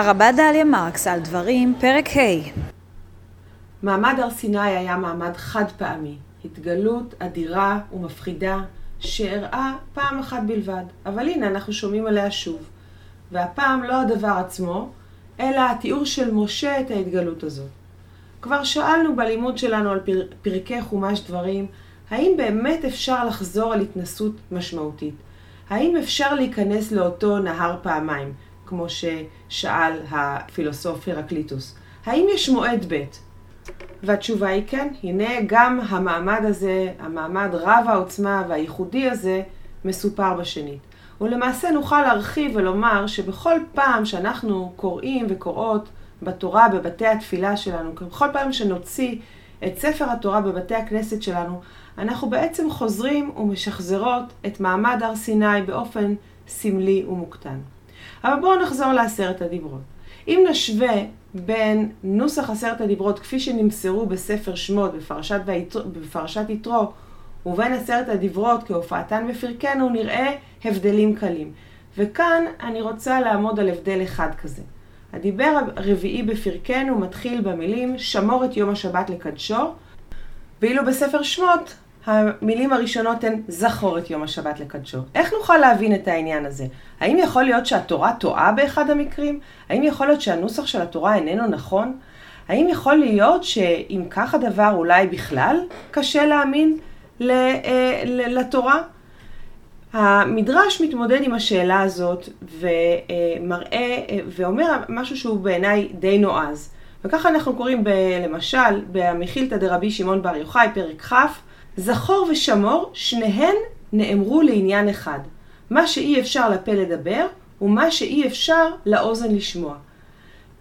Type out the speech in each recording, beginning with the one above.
הרבה דליה מרקס על דברים, פרק ה' מעמד הר סיני היה מעמד חד פעמי, התגלות אדירה ומפחידה שאירעה פעם אחת בלבד, אבל הנה אנחנו שומעים עליה שוב. והפעם לא הדבר עצמו, אלא התיאור של משה את ההתגלות הזאת. כבר שאלנו בלימוד שלנו על פר... פרקי חומש דברים, האם באמת אפשר לחזור על התנסות משמעותית? האם אפשר להיכנס לאותו נהר פעמיים, כמו ששאל הפילוסוף הרקליטוס? האם יש מועד ב'? והתשובה היא כן, הנה גם המעמד הזה, המעמד רב העוצמה והייחודי הזה, מסופר בשנית. ולמעשה נוכל להרחיב ולומר שבכל פעם שאנחנו קוראים וקוראות בתורה בבתי התפילה שלנו, בכל פעם שנוציא את ספר התורה בבתי הכנסת שלנו, אנחנו בעצם חוזרים ומשחזרות את מעמד הר סיני באופן סמלי ומוקטן. אבל בואו נחזור לעשרת הדיברות. אם נשווה בין נוסח עשרת הדיברות כפי שנמסרו בספר שמות בפרשת, בפרשת יתרו ובין עשרת הדיברות כהופעתן בפרקנו נראה הבדלים קלים. וכאן אני רוצה לעמוד על הבדל אחד כזה. הדיבר הרביעי בפרקנו מתחיל במילים שמור את יום השבת לקדשו, ואילו בספר שמות המילים הראשונות הן זכור את יום השבת לקדשו. איך נוכל להבין את העניין הזה? האם יכול להיות שהתורה טועה באחד המקרים? האם יכול להיות שהנוסח של התורה איננו נכון? האם יכול להיות שאם כך הדבר אולי בכלל קשה להאמין אה, לתורה? המדרש מתמודד עם השאלה הזאת ומראה ואומר משהו שהוא בעיניי די נועז. וככה אנחנו קוראים ב, למשל במחילתא דרבי שמעון בר יוחאי, פרק כ', זכור ושמור, שניהן נאמרו לעניין אחד. מה שאי אפשר לפה לדבר, ומה שאי אפשר לאוזן לשמוע.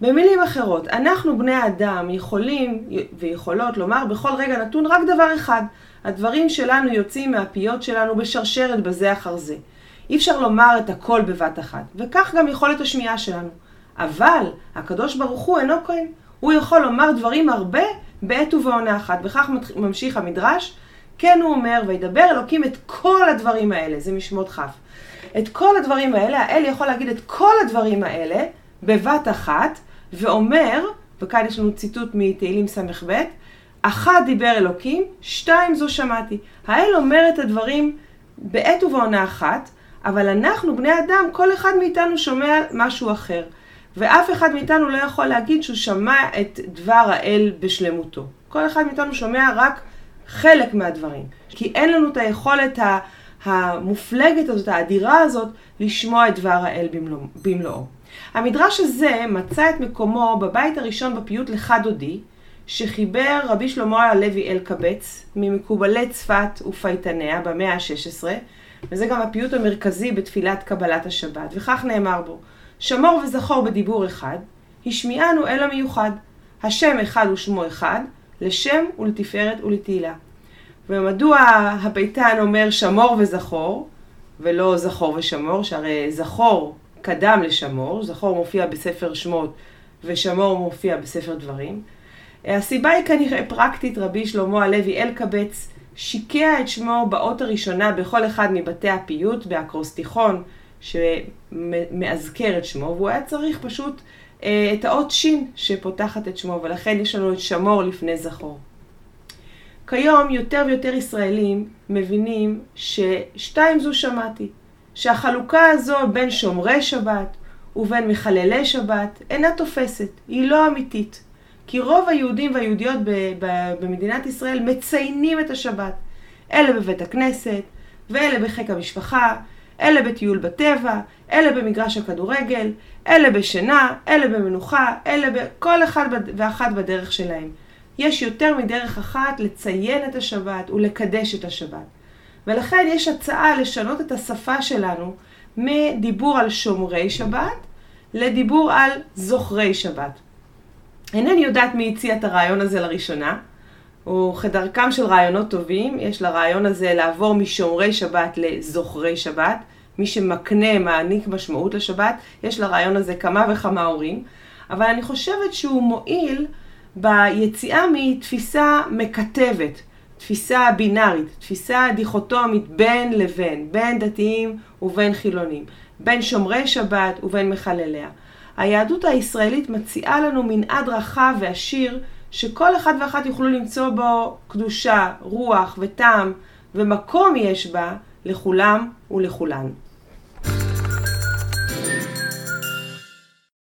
במילים אחרות, אנחנו בני האדם יכולים ויכולות לומר בכל רגע נתון רק דבר אחד. הדברים שלנו יוצאים מהפיות שלנו בשרשרת בזה אחר זה. אי אפשר לומר את הכל בבת אחת, וכך גם יכולת השמיעה שלנו. אבל הקדוש ברוך הוא אינו כהן. הוא יכול לומר דברים הרבה בעת ובעונה אחת. וכך ממשיך המדרש, כן הוא אומר, וידבר אלוקים את כל הדברים האלה, זה משמות כ'. את כל הדברים האלה, האל יכול להגיד את כל הדברים האלה בבת אחת, ואומר, וכאן יש לנו ציטוט מתהילים ס"ב, אחת דיבר אלוקים, שתיים זו שמעתי. האל אומר את הדברים בעת ובעונה אחת, אבל אנחנו, בני אדם, כל אחד מאיתנו שומע משהו אחר. ואף אחד מאיתנו לא יכול להגיד שהוא שמע את דבר האל בשלמותו. כל אחד מאיתנו שומע רק חלק מהדברים. כי אין לנו את היכולת המופלגת הזאת, האדירה הזאת, לשמוע את דבר האל במלואו. המדרש הזה מצא את מקומו בבית הראשון בפיוט לך דודי, שחיבר רבי שלמה הלוי אלקבץ ממקובלי צפת ופייטניה במאה ה-16, וזה גם הפיוט המרכזי בתפילת קבלת השבת, וכך נאמר בו: שמור וזכור בדיבור אחד, השמיענו אל המיוחד, השם אחד ושמו אחד, לשם ולתפארת ולתהילה. ומדוע הביתן אומר שמור וזכור, ולא זכור ושמור, שהרי זכור קדם לשמור, זכור מופיע בספר שמות ושמור מופיע בספר דברים. הסיבה היא כנראה פרקטית, רבי שלמה הלוי אלקבץ שיקע את שמו באות הראשונה בכל אחד מבתי הפיוט באקרוסטיכון שמאזכר את שמו, והוא היה צריך פשוט אה, את האות שין שפותחת את שמו, ולכן יש לנו את שמור לפני זכור. כיום יותר ויותר ישראלים מבינים ששתיים זו שמעתי, שהחלוקה הזו בין שומרי שבת ובין מחללי שבת אינה תופסת, היא לא אמיתית. כי רוב היהודים והיהודיות במדינת ישראל מציינים את השבת. אלה בבית הכנסת, ואלה בחיק המשפחה, אלה בטיול בטבע, אלה במגרש הכדורגל, אלה בשינה, אלה במנוחה, אלה בכל אחד ואחת בדרך שלהם. יש יותר מדרך אחת לציין את השבת ולקדש את השבת. ולכן יש הצעה לשנות את השפה שלנו מדיבור על שומרי שבת לדיבור על זוכרי שבת. אינני יודעת מי הציע את הרעיון הזה לראשונה, וכדרכם של רעיונות טובים, יש לרעיון הזה לעבור משומרי שבת לזוכרי שבת. מי שמקנה, מעניק משמעות לשבת, יש לרעיון הזה כמה וכמה הורים, אבל אני חושבת שהוא מועיל ביציאה מתפיסה מקטבת, תפיסה בינארית, תפיסה דיכוטומית בין לבין, בין דתיים ובין חילונים, בין שומרי שבת ובין מחלליה. היהדות הישראלית מציעה לנו מנעד רחב ועשיר, שכל אחד ואחת יוכלו למצוא בו קדושה, רוח וטעם, ומקום יש בה לכולם ולכולן.